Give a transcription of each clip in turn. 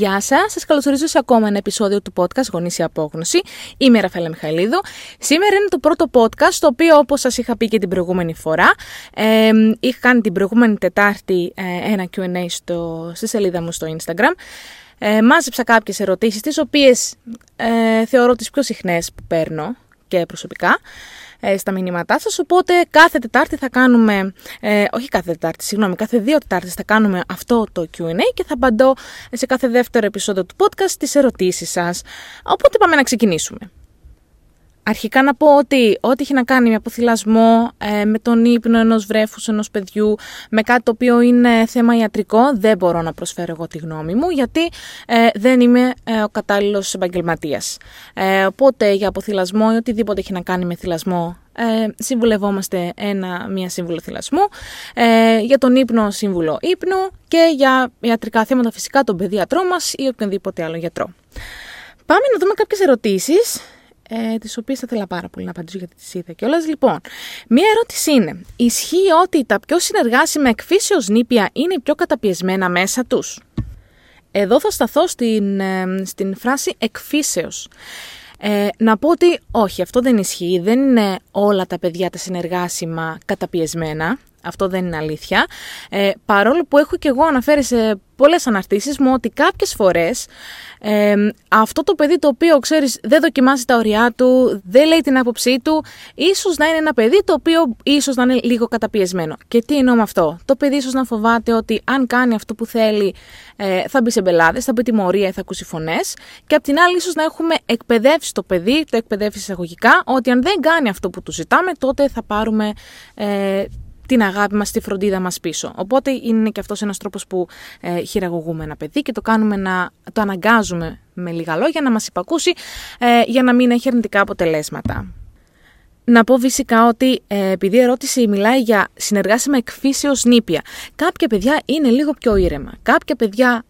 Γεια σας, σας καλωσορίζω σε ακόμα ένα επεισόδιο του podcast Γονήσια Απόγνωση. Είμαι η Ραφέλα Μιχαηλίδου. Σήμερα είναι το πρώτο podcast, το οποίο όπως σας είχα πει και την προηγούμενη φορά, ε, είχα κάνει την προηγούμενη Τετάρτη ε, ένα QA στο, στη σελίδα μου στο Instagram. Ε, μάζεψα κάποιες ερωτήσεις, τις οποίες ε, θεωρώ τις πιο συχνές που παίρνω και προσωπικά. Ε, στα μηνύματά σας, οπότε κάθε Τετάρτη θα κάνουμε, ε, όχι κάθε Τετάρτη, συγγνώμη, κάθε δύο Τετάρτες θα κάνουμε αυτό το Q&A και θα απαντώ σε κάθε δεύτερο επεισόδιο του podcast τις ερωτήσεις σας. Οπότε πάμε να ξεκινήσουμε. Αρχικά να πω ότι ό,τι έχει να κάνει με αποθυλασμό, ε, με τον ύπνο ενός βρέφους, ενός παιδιού, με κάτι το οποίο είναι θέμα ιατρικό, δεν μπορώ να προσφέρω εγώ τη γνώμη μου, γιατί ε, δεν είμαι ε, ο κατάλληλος επαγγελματίας. οπότε για αποθυλασμό ή οτιδήποτε έχει να κάνει με θυλασμό, συμβουλευόμαστε ένα, μία σύμβουλο θυλασμού, για τον ύπνο σύμβουλο ύπνου και για ιατρικά θέματα φυσικά τον παιδιατρό μας ή οποιονδήποτε άλλο γιατρό. Πάμε να δούμε κάποιες ερωτήσεις ε, τις οποίες θα ήθελα πάρα πολύ να απαντήσω γιατί τις είδα κιόλας. Λοιπόν, μία ερώτηση είναι, ισχύει ότι τα πιο συνεργάσιμα εκφύσεως νήπια είναι οι πιο καταπιεσμένα μέσα τους; Εδώ θα σταθώ στην, ε, στην φράση εκφύσεως. Ε, να πω ότι όχι, αυτό δεν ισχύει. Δεν είναι όλα τα παιδιά τα συνεργάσιμα καταπιεσμένα. Αυτό δεν είναι αλήθεια. Ε, παρόλο που έχω και εγώ αναφέρει σε πολλές αναρτήσεις μου ότι κάποιες φορές ε, αυτό το παιδί το οποίο ξέρεις δεν δοκιμάζει τα ωριά του, δεν λέει την άποψή του, ίσως να είναι ένα παιδί το οποίο ίσως να είναι λίγο καταπιεσμένο. Και τι εννοώ με αυτό; Το παιδί ίσως να φοβάται ότι αν κάνει αυτό που θέλει ε, θα μπει σε μπελάδες, θα μπει τιμωρία ή θα ακούσει φωνές. Και απ' την άλλη ίσως να έχουμε εκπαιδεύσει το παιδί, το εκπαιδεύσει εισαγωγικά, ότι αν δεν κάνει αυτό που του ζητάμε τότε θα πάρουμε ε, την αγάπη μας, τη φροντίδα μας πίσω. Οπότε είναι και αυτός ένας τρόπος που ε, χειραγωγούμε ένα παιδί και το κάνουμε να το αναγκάζουμε με λίγα λόγια να μας υπακούσει ε, για να μην έχει αρνητικά αποτελέσματα. Να πω φυσικά ότι ε, επειδή η ερώτηση μιλάει για συνεργάσιμα εκφύσεως νήπια, κάποια παιδιά είναι λίγο πιο ήρεμα, κάποια παιδιά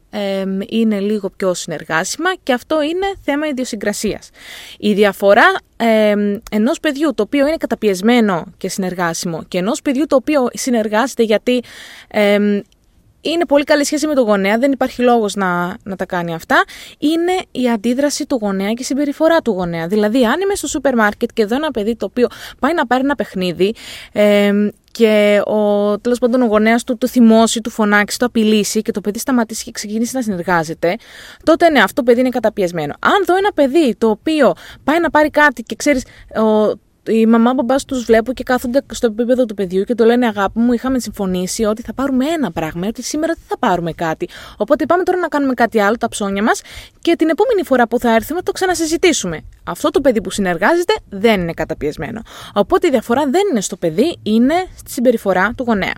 είναι λίγο πιο συνεργάσιμα και αυτό είναι θέμα ιδιοσυγκρασίας. Η διαφορά ε, ενός παιδιού το οποίο είναι καταπιεσμένο και συνεργάσιμο και ενός παιδιού το οποίο συνεργάζεται γιατί είναι πολύ καλή σχέση με τον γονέα, δεν υπάρχει λόγος να, να τα κάνει αυτά, είναι η αντίδραση του γονέα και η συμπεριφορά του γονέα. Δηλαδή, αν είμαι στο σούπερ μάρκετ και εδώ ένα παιδί το οποίο πάει να πάρει ένα παιχνίδι ε, και ο τέλος πάντων ο γονέας του το θυμώσει, του φωνάξει, το απειλήσει και το παιδί σταματήσει και ξεκινήσει να συνεργάζεται, τότε ναι, αυτό το παιδί είναι καταπιεσμένο. Αν δω ένα παιδί το οποίο πάει να πάρει κάτι και ξέρεις, η μαμά μπαμπάς τους βλέπω και κάθονται στο επίπεδο του παιδιού και το λένε αγάπη μου, είχαμε συμφωνήσει ότι θα πάρουμε ένα πράγμα, ότι σήμερα δεν θα πάρουμε κάτι. Οπότε πάμε τώρα να κάνουμε κάτι άλλο, τα ψώνια μας, και την επόμενη φορά που θα έρθουμε το ξανασυζητήσουμε. Αυτό το παιδί που συνεργάζεται δεν είναι καταπιεσμένο. Οπότε η διαφορά δεν είναι στο παιδί, είναι στη συμπεριφορά του γονέα.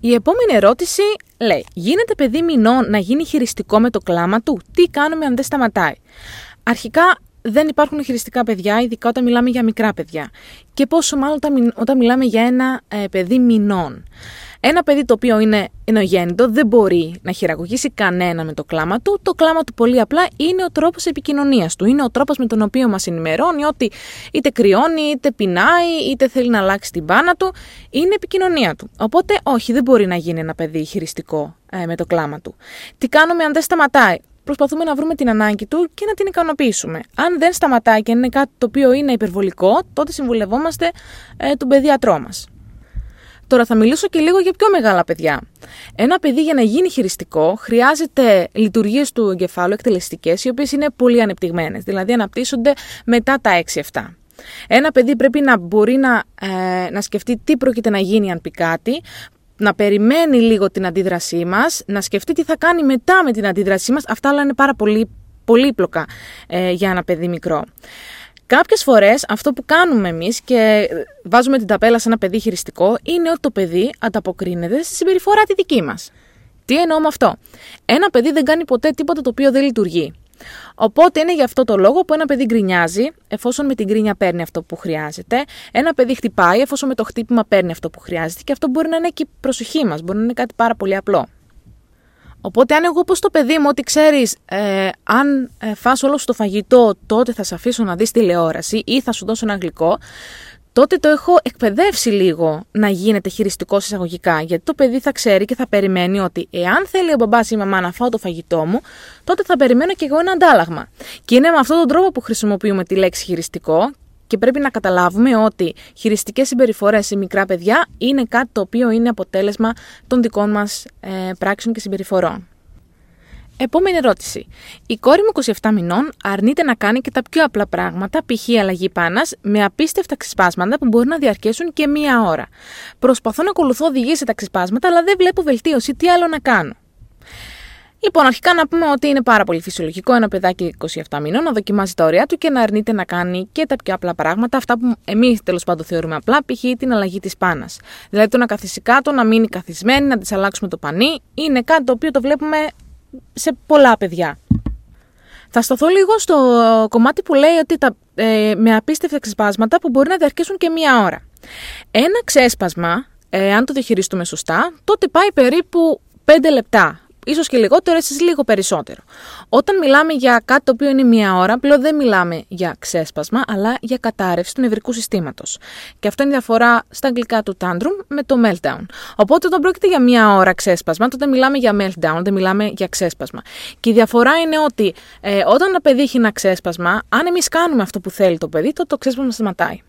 Η επόμενη ερώτηση λέει: Γίνεται παιδί μηνών να γίνει χειριστικό με το κλάμα του, τι κάνουμε αν δεν σταματάει; Αρχικά δεν υπάρχουν χειριστικά παιδιά, ειδικά όταν μιλάμε για μικρά παιδιά. Και πόσο μάλλον όταν μιλάμε για ένα ε, παιδί μηνών. Ένα παιδί το οποίο είναι ενογέννητο δεν μπορεί να χειραγωγήσει κανένα με το κλάμα του. Το κλάμα του πολύ απλά είναι ο τρόπος επικοινωνίας του. Είναι ο τρόπος με τον οποίο μας ενημερώνει ότι είτε κρυώνει, είτε πεινάει, είτε θέλει να αλλάξει την μπάνα του. Είναι επικοινωνία του. Οπότε όχι, δεν μπορεί να γίνει ένα παιδί χειριστικό ε, με το κλάμα του. Τι κάνουμε αν δεν σταματάει; Προσπαθούμε να βρούμε την ανάγκη του και να την ικανοποιήσουμε. Αν δεν σταματάει και είναι κάτι το οποίο είναι υπερβολικό, τότε συμβουλευόμαστε ε, τον παιδιατρό μας. Τώρα θα μιλήσω και λίγο για πιο μεγάλα παιδιά. Ένα παιδί για να γίνει χειριστικό χρειάζεται λειτουργίες του εγκεφάλου εκτελεστικές, οι οποίες είναι πολύ ανεπτυγμένες, δηλαδή αναπτύσσονται μετά τα 6-7. Ένα παιδί πρέπει να μπορεί να, ε, να σκεφτεί τι πρόκειται να γίνει αν πει κάτι, να περιμένει λίγο την αντίδρασή μας, να σκεφτεί τι θα κάνει μετά με την αντίδρασή μας. Αυτά όλα είναι πάρα πολύ πολύπλοκα ε, για ένα παιδί μικρό. Κάποιες φορές αυτό που κάνουμε εμείς και βάζουμε την ταπέλα σε ένα παιδί χειριστικό είναι ότι το παιδί ανταποκρίνεται στη συμπεριφορά τη δική μας. Τι εννοώ με αυτό; Ένα παιδί δεν κάνει ποτέ τίποτα το οποίο δεν λειτουργεί. Οπότε είναι γι' αυτό το λόγο που ένα παιδί γκρινιάζει, εφόσον με την γκρίνια παίρνει αυτό που χρειάζεται. Ένα παιδί χτυπάει, εφόσον με το χτύπημα παίρνει αυτό που χρειάζεται. Και αυτό μπορεί να είναι και η προσοχή μας, μπορεί να είναι κάτι πάρα πολύ απλό. Οπότε, αν εγώ πω στο παιδί μου ότι ξέρεις, ε, αν ε, φας όλο σου το φαγητό, τότε θα σε αφήσω να δεις τηλεόραση ή θα σου δώσω ένα γλυκό, τότε το έχω εκπαιδεύσει λίγο να γίνεται χειριστικό εισαγωγικά. Γιατί το παιδί θα ξέρει και θα περιμένει ότι εάν θέλει ο μπαμπάς ή η μαμά να φάω το φαγητό μου, τότε θα περιμένω και εγώ ένα αντάλλαγμα. Και είναι με αυτόν τον τρόπο που χρησιμοποιούμε τη λέξη χειριστικό και πρέπει να καταλάβουμε ότι χειριστικές συμπεριφορές σε μικρά παιδιά είναι κάτι το οποίο είναι αποτέλεσμα των δικών μας ε, πράξεων και συμπεριφορών. Επόμενη ερώτηση. Η κόρη μου 27 μηνών αρνείται να κάνει και τα πιο απλά πράγματα, π.χ. αλλαγή πάνας, με απίστευτα ξεσπάσματα που μπορεί να διαρκέσουν και μία ώρα. Προσπαθώ να ακολουθώ οδηγίες σε τα ξεσπάσματα, αλλά δεν βλέπω βελτίωση. Τι άλλο να κάνω; Λοιπόν, αρχικά να πούμε ότι είναι πάρα πολύ φυσιολογικό ένα παιδάκι 27 μηνών να δοκιμάζει τα όρια του και να αρνείται να κάνει και τα πιο απλά πράγματα, αυτά που εμείς τέλος πάντων θεωρούμε απλά, π.χ. την αλλαγή της πάνας. Δηλαδή το να καθίσει κάτω, να μείνει καθισμένη, να της αλλάξουμε το πανί, είναι κάτι το οποίο το βλέπουμε σε πολλά παιδιά. Θα σταθώ λίγο στο κομμάτι που λέει ότι τα, ε, με απίστευτα ξεσπάσματα που μπορεί να διαρκέσουν και μία ώρα. Ένα ξέσπασμα, ε, αν το διαχειριστούμε σωστά, τότε πάει περίπου 5 λεπτά ίσως και λιγότερο, εσεί λίγο περισσότερο. Όταν μιλάμε για κάτι το οποίο είναι μία ώρα, πλέον δεν μιλάμε για ξέσπασμα, αλλά για κατάρρευση του νευρικού συστήματος. Και αυτό είναι η διαφορά στα αγγλικά του tantrum με το meltdown. Οπότε όταν πρόκειται για μία ώρα ξέσπασμα, τότε μιλάμε για meltdown, δεν μιλάμε για ξέσπασμα. Και η διαφορά είναι ότι ε, όταν ένα παιδί έχει ένα ξέσπασμα, αν εμείς κάνουμε αυτό που θέλει το παιδί, τότε το ξέσπασμα σταματάει.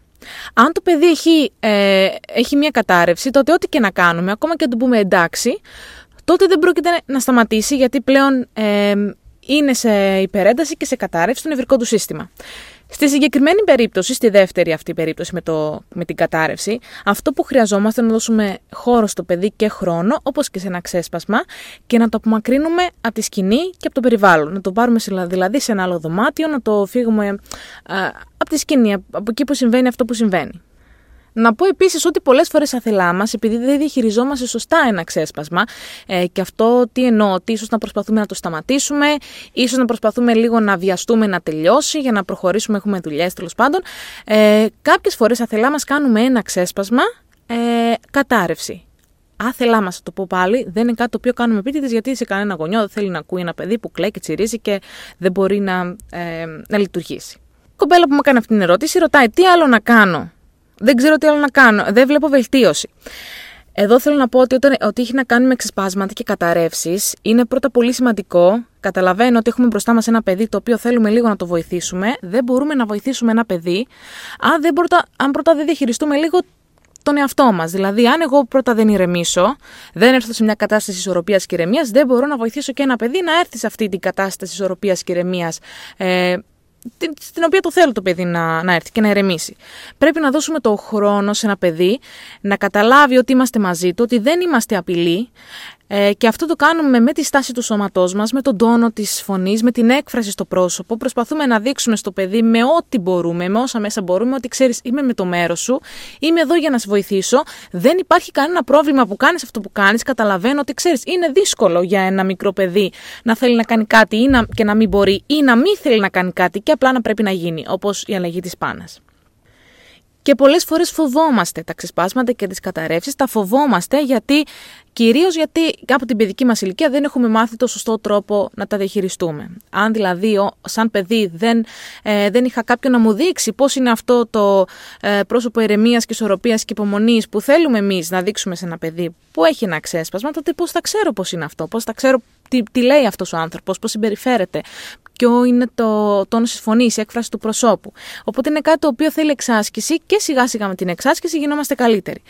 Αν το παιδί έχει, ε, έχει μια κατάρρευση, τότε ό,τι και να κάνουμε, ακόμα και να του πούμε εντάξει, τότε δεν πρόκειται να σταματήσει γιατί πλέον ε, είναι σε υπερένταση και σε κατάρρευση στο νευρικό του σύστημα. Στη συγκεκριμένη περίπτωση, στη δεύτερη αυτή περίπτωση με, το, με την κατάρρευση, αυτό που χρειαζόμαστε είναι να δώσουμε χώρο στο παιδί και χρόνο, όπως και σε ένα ξέσπασμα, και να το απομακρύνουμε από τη σκηνή και από το περιβάλλον. Να το πάρουμε δηλαδή σε ένα άλλο δωμάτιο, να το φύγουμε από τη σκηνή, από εκεί που συμβαίνει αυτό που συμβαίνει. Να πω επίσης ότι πολλές φορές αθελά μας, επειδή δεν διαχειριζόμαστε σωστά ένα ξέσπασμα, ε, και αυτό τι εννοώ, ότι ίσως να προσπαθούμε να το σταματήσουμε, ίσως να προσπαθούμε λίγο να βιαστούμε να τελειώσει για να προχωρήσουμε, έχουμε δουλειές τέλος πάντων. Ε, Κάποιες φορές αθελά μας κάνουμε ένα ξέσπασμα ε, κατάρρευση. Άθελά μας, το πω πάλι, δεν είναι κάτι το οποίο κάνουμε επίτηδες γιατί σε κανένα γονιό δεν θέλει να ακούει ένα παιδί που κλαίει και τσιρίζει και δεν μπορεί να, ε, να λειτουργήσει. Η κομπέλα που μου έκανε αυτή την ερώτηση ρωτάει τι άλλο να κάνω δεν ξέρω τι άλλο να κάνω. Δεν βλέπω βελτίωση. Εδώ θέλω να πω ότι όταν ότι έχει να κάνει με ξεσπάσματα και καταρρεύσεις, είναι πρώτα πολύ σημαντικό. Καταλαβαίνω ότι έχουμε μπροστά μας ένα παιδί το οποίο θέλουμε λίγο να το βοηθήσουμε. Δεν μπορούμε να βοηθήσουμε ένα παιδί αν, δεν πρώτα, αν πρώτα δεν διαχειριστούμε λίγο τον εαυτό μας. Δηλαδή, αν εγώ πρώτα δεν ηρεμήσω, δεν έρθω σε μια κατάσταση ισορροπίας και ηρεμίας, δεν μπορώ να βοηθήσω και ένα παιδί να έρθει σε αυτή την κατάσταση ισορροπίας και ηρεμίας. Ε, στην οποία το θέλω το παιδί να, να έρθει και να ηρεμήσει. Πρέπει να δώσουμε το χρόνο σε ένα παιδί να καταλάβει ότι είμαστε μαζί του, ότι δεν είμαστε απειλή, ε, και αυτό το κάνουμε με τη στάση του σώματός μας, με τον τόνο της φωνής, με την έκφραση στο πρόσωπο. Προσπαθούμε να δείξουμε στο παιδί με ό,τι μπορούμε, με όσα μέσα μπορούμε, ότι ξέρεις, είμαι με το μέρος σου, είμαι εδώ για να σε βοηθήσω. Δεν υπάρχει κανένα πρόβλημα που κάνεις αυτό που κάνεις. Καταλαβαίνω ότι ξέρεις, είναι δύσκολο για ένα μικρό παιδί να θέλει να κάνει κάτι ή να, και να μην μπορεί, ή να μην θέλει να κάνει κάτι και απλά να πρέπει να γίνει, όπως η αλλαγή της πάνας. Και πολλές φορές φοβόμαστε τα ξεσπάσματα και τις καταρρεύσεις, τα φοβόμαστε γιατί Κυρίως γιατί από την παιδική μας ηλικία δεν έχουμε μάθει το σωστό τρόπο να τα διαχειριστούμε. Αν δηλαδή σαν παιδί δεν, ε, δεν είχα κάποιον να μου δείξει πώς είναι αυτό το ε, πρόσωπο ηρεμίας και ισορροπίας και υπομονής που θέλουμε εμείς να δείξουμε σε ένα παιδί που έχει ένα ξέσπασμα, τότε πώς θα ξέρω πώς είναι αυτό, πώς θα ξέρω τι, τι λέει αυτός ο άνθρωπος, πώς συμπεριφέρεται, ποιο είναι το τόνο τη φωνή, η έκφραση του προσώπου. Οπότε είναι κάτι το οποίο θέλει εξάσκηση και σιγά σιγά με την εξάσκηση γινόμαστε καλύτεροι.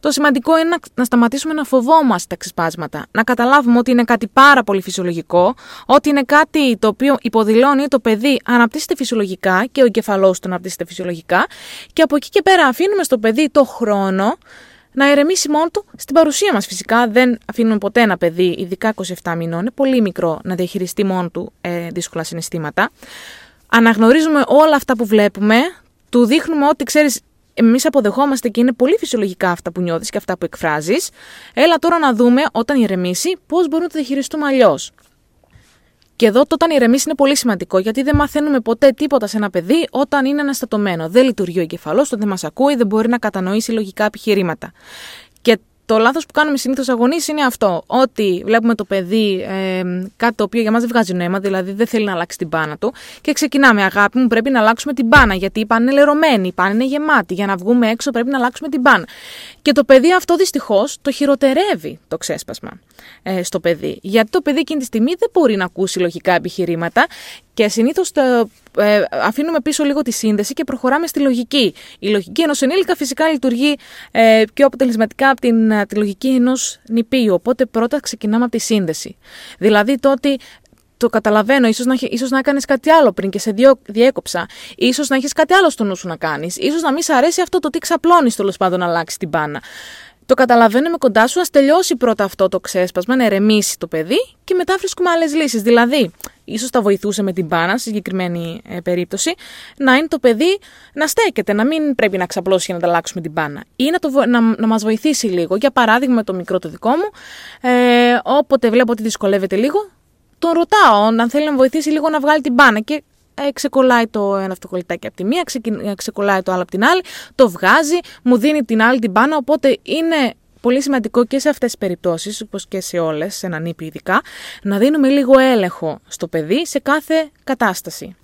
Το σημαντικό είναι να, σταματήσουμε να φοβόμαστε τα ξεσπάσματα. Να καταλάβουμε ότι είναι κάτι πάρα πολύ φυσιολογικό, ότι είναι κάτι το οποίο υποδηλώνει ότι το παιδί αναπτύσσεται φυσιολογικά και ο εγκεφαλός του αναπτύσσεται φυσιολογικά και από εκεί και πέρα αφήνουμε στο παιδί το χρόνο να ηρεμήσει μόνο του στην παρουσία μας. Φυσικά δεν αφήνουμε ποτέ ένα παιδί, ειδικά 27 μηνών, είναι πολύ μικρό, να διαχειριστεί μόνο του ε, δύσκολα συναισθήματα. Αναγνωρίζουμε όλα αυτά που βλέπουμε, του δείχνουμε ότι ξέρεις, εμείς αποδεχόμαστε και είναι πολύ φυσιολογικά αυτά που νιώθεις και αυτά που εκφράζεις. Έλα τώρα να δούμε όταν ηρεμήσει πώς μπορούμε να το διαχειριστούμε αλλιώς. Και εδώ το όταν ηρεμήσεις είναι πολύ σημαντικό, γιατί δεν μαθαίνουμε ποτέ τίποτα σε ένα παιδί όταν είναι αναστατωμένο. Δεν λειτουργεί ο εγκεφαλός, δεν μας ακούει, δεν μπορεί να κατανοήσει λογικά επιχειρήματα. Και το λάθος που κάνουμε συνήθως αγωνίες είναι αυτό. Ότι βλέπουμε το παιδί ε, κάτι το οποίο για μας δεν βγάζει νόημα, δηλαδή δεν θέλει να αλλάξει την μπάνα του. Και ξεκινάμε, αγάπη μου, πρέπει να αλλάξουμε την μπάνα. Γιατί η μπάνα είναι λερωμένη, η μπάνα είναι γεμάτη. Για να βγούμε έξω πρέπει να αλλάξουμε την μπάνα. Και το παιδί αυτό δυστυχώς το χειροτερεύει το ξέσπασμα ε, στο παιδί. Γιατί το παιδί εκείνη τη στιγμή δεν μπορεί να ακούσει λογικά επιχειρήματα και συνήθως ε, αφήνουμε πίσω λίγο τη σύνδεση και προχωράμε στη λογική. Η λογική ενός ενήλικα φυσικά λειτουργεί ε, πιο αποτελεσματικά από την, ε, τη λογική ενός νηπίου. Οπότε πρώτα ξεκινάμε από τη σύνδεση. Δηλαδή το ότι το καταλαβαίνω, ίσως να, ίσως να κάνεις κάτι άλλο πριν και σε διό, διέκοψα. Ίσως να έχεις κάτι άλλο στο νου σου να κάνεις. Ίσως να μην σ' αρέσει αυτό το ότι ξαπλώνεις τέλος πάντων να αλλάξει την μπάνα. Το καταλαβαίνουμε κοντά σου, ας τελειώσει πρώτα αυτό το ξέσπασμα, να ερεμήσει το παιδί και μετά βρίσκουμε άλλες λύσεις. Δηλαδή, ίσως θα βοηθούσε με την μπάνα, στη συγκεκριμένη ε, περίπτωση, να είναι το παιδί να στέκεται, να μην πρέπει να ξαπλώσει για να ανταλλάξουμε την μπάνα. Ή να, το, να, να μας βοηθήσει λίγο. Για παράδειγμα, με το μικρό το δικό μου, ε, όποτε βλέπω ότι δυσκολεύεται λίγο, τον ρωτάω αν θέλει να βοηθήσει λίγο να βγάλει την μπάνα. Και ε, ξεκολλάει το ένα αυτοκολλητάκι από τη μία, ε, ξεκολλάει το άλλο από την άλλη, το βγάζει, μου δίνει την άλλη την μπάνα, οπότε είναι πολύ σημαντικό και σε αυτές τις περιπτώσεις, όπως και σε όλες, σε έναν ήπιο ειδικά, να δίνουμε λίγο έλεγχο στο παιδί σε κάθε κατάσταση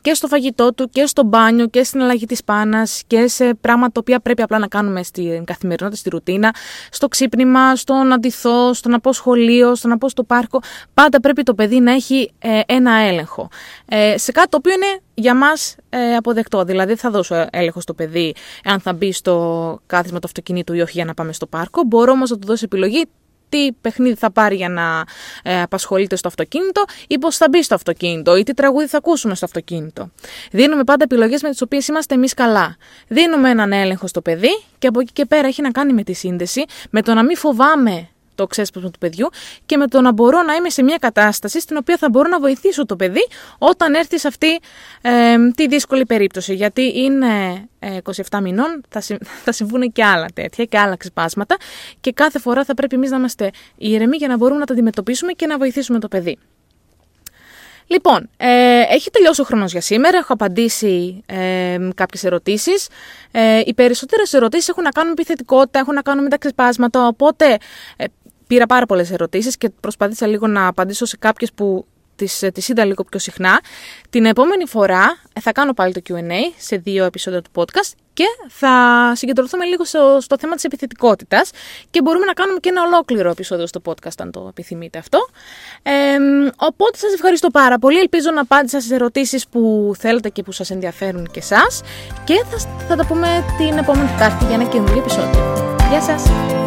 και στο φαγητό του και στο μπάνιο και στην αλλαγή της πάνας και σε πράγματα τα οποία πρέπει απλά να κάνουμε στην καθημερινότητα, στη ρουτίνα, στο ξύπνημα, στο να ντυθώ, στο να πω σχολείο, στο να πω στο πάρκο. Πάντα πρέπει το παιδί να έχει ε, ένα έλεγχο. Ε, σε κάτι το οποίο είναι για μας ε, αποδεκτό. Δηλαδή, θα δώσω έλεγχο στο παιδί αν θα μπει στο κάθισμα του αυτοκινήτου ή όχι για να πάμε στο πάρκο. Μπορώ όμως να του δώσω επιλογή τι παιχνίδι θα πάρει για να ε, απασχολείται στο αυτοκίνητο ή πώς θα μπει στο αυτοκίνητο ή τι τραγούδι θα ακούσουμε στο αυτοκίνητο. Δίνουμε πάντα επιλογές με τις οποίες είμαστε εμείς καλά. Δίνουμε έναν έλεγχο στο παιδί και από εκεί και πέρα έχει να κάνει με τη σύνδεση, με το να μην φοβάμαι το ξέσπασμα του παιδιού και με το να μπορώ να είμαι σε μια κατάσταση στην οποία θα μπορώ να βοηθήσω το παιδί όταν έρθει σε αυτή ε, τη δύσκολη περίπτωση. Γιατί είναι 27 ε, μηνών, θα, θα συμβούν και άλλα τέτοια και άλλα ξεσπάσματα και κάθε φορά θα πρέπει εμείς να είμαστε ήρεμοι για να μπορούμε να τα αντιμετωπίσουμε και να βοηθήσουμε το παιδί. Λοιπόν, ε, έχει τελειώσει ο χρόνος για σήμερα, έχω απαντήσει ε, κάποιες ερωτήσεις. Ε, οι περισσότερες ερωτήσεις έχουν να κάνουν με επιθετικότητα, έχουν να κάνουν με τα ξεσπάσματα, οπότε ε, πήρα πάρα πολλές ερωτήσεις και προσπάθησα λίγο να απαντήσω σε κάποιες που τις, ε, τις είδα λίγο πιο συχνά. Την επόμενη φορά ε, θα κάνω πάλι το Q&A σε δύο επεισόδια του podcast και θα συγκεντρωθούμε λίγο στο, στο θέμα της επιθετικότητας και μπορούμε να κάνουμε και ένα ολόκληρο επεισόδιο στο podcast αν το επιθυμείτε αυτό. Ε, οπότε σας ευχαριστώ πάρα πολύ. Ελπίζω να απάντησα στις ερωτήσεις που θέλετε και που σας ενδιαφέρουν και εσάς και θα, θα τα πούμε την επόμενη Τετάρτη για ένα καινούργιο επεισόδιο. Γεια σας!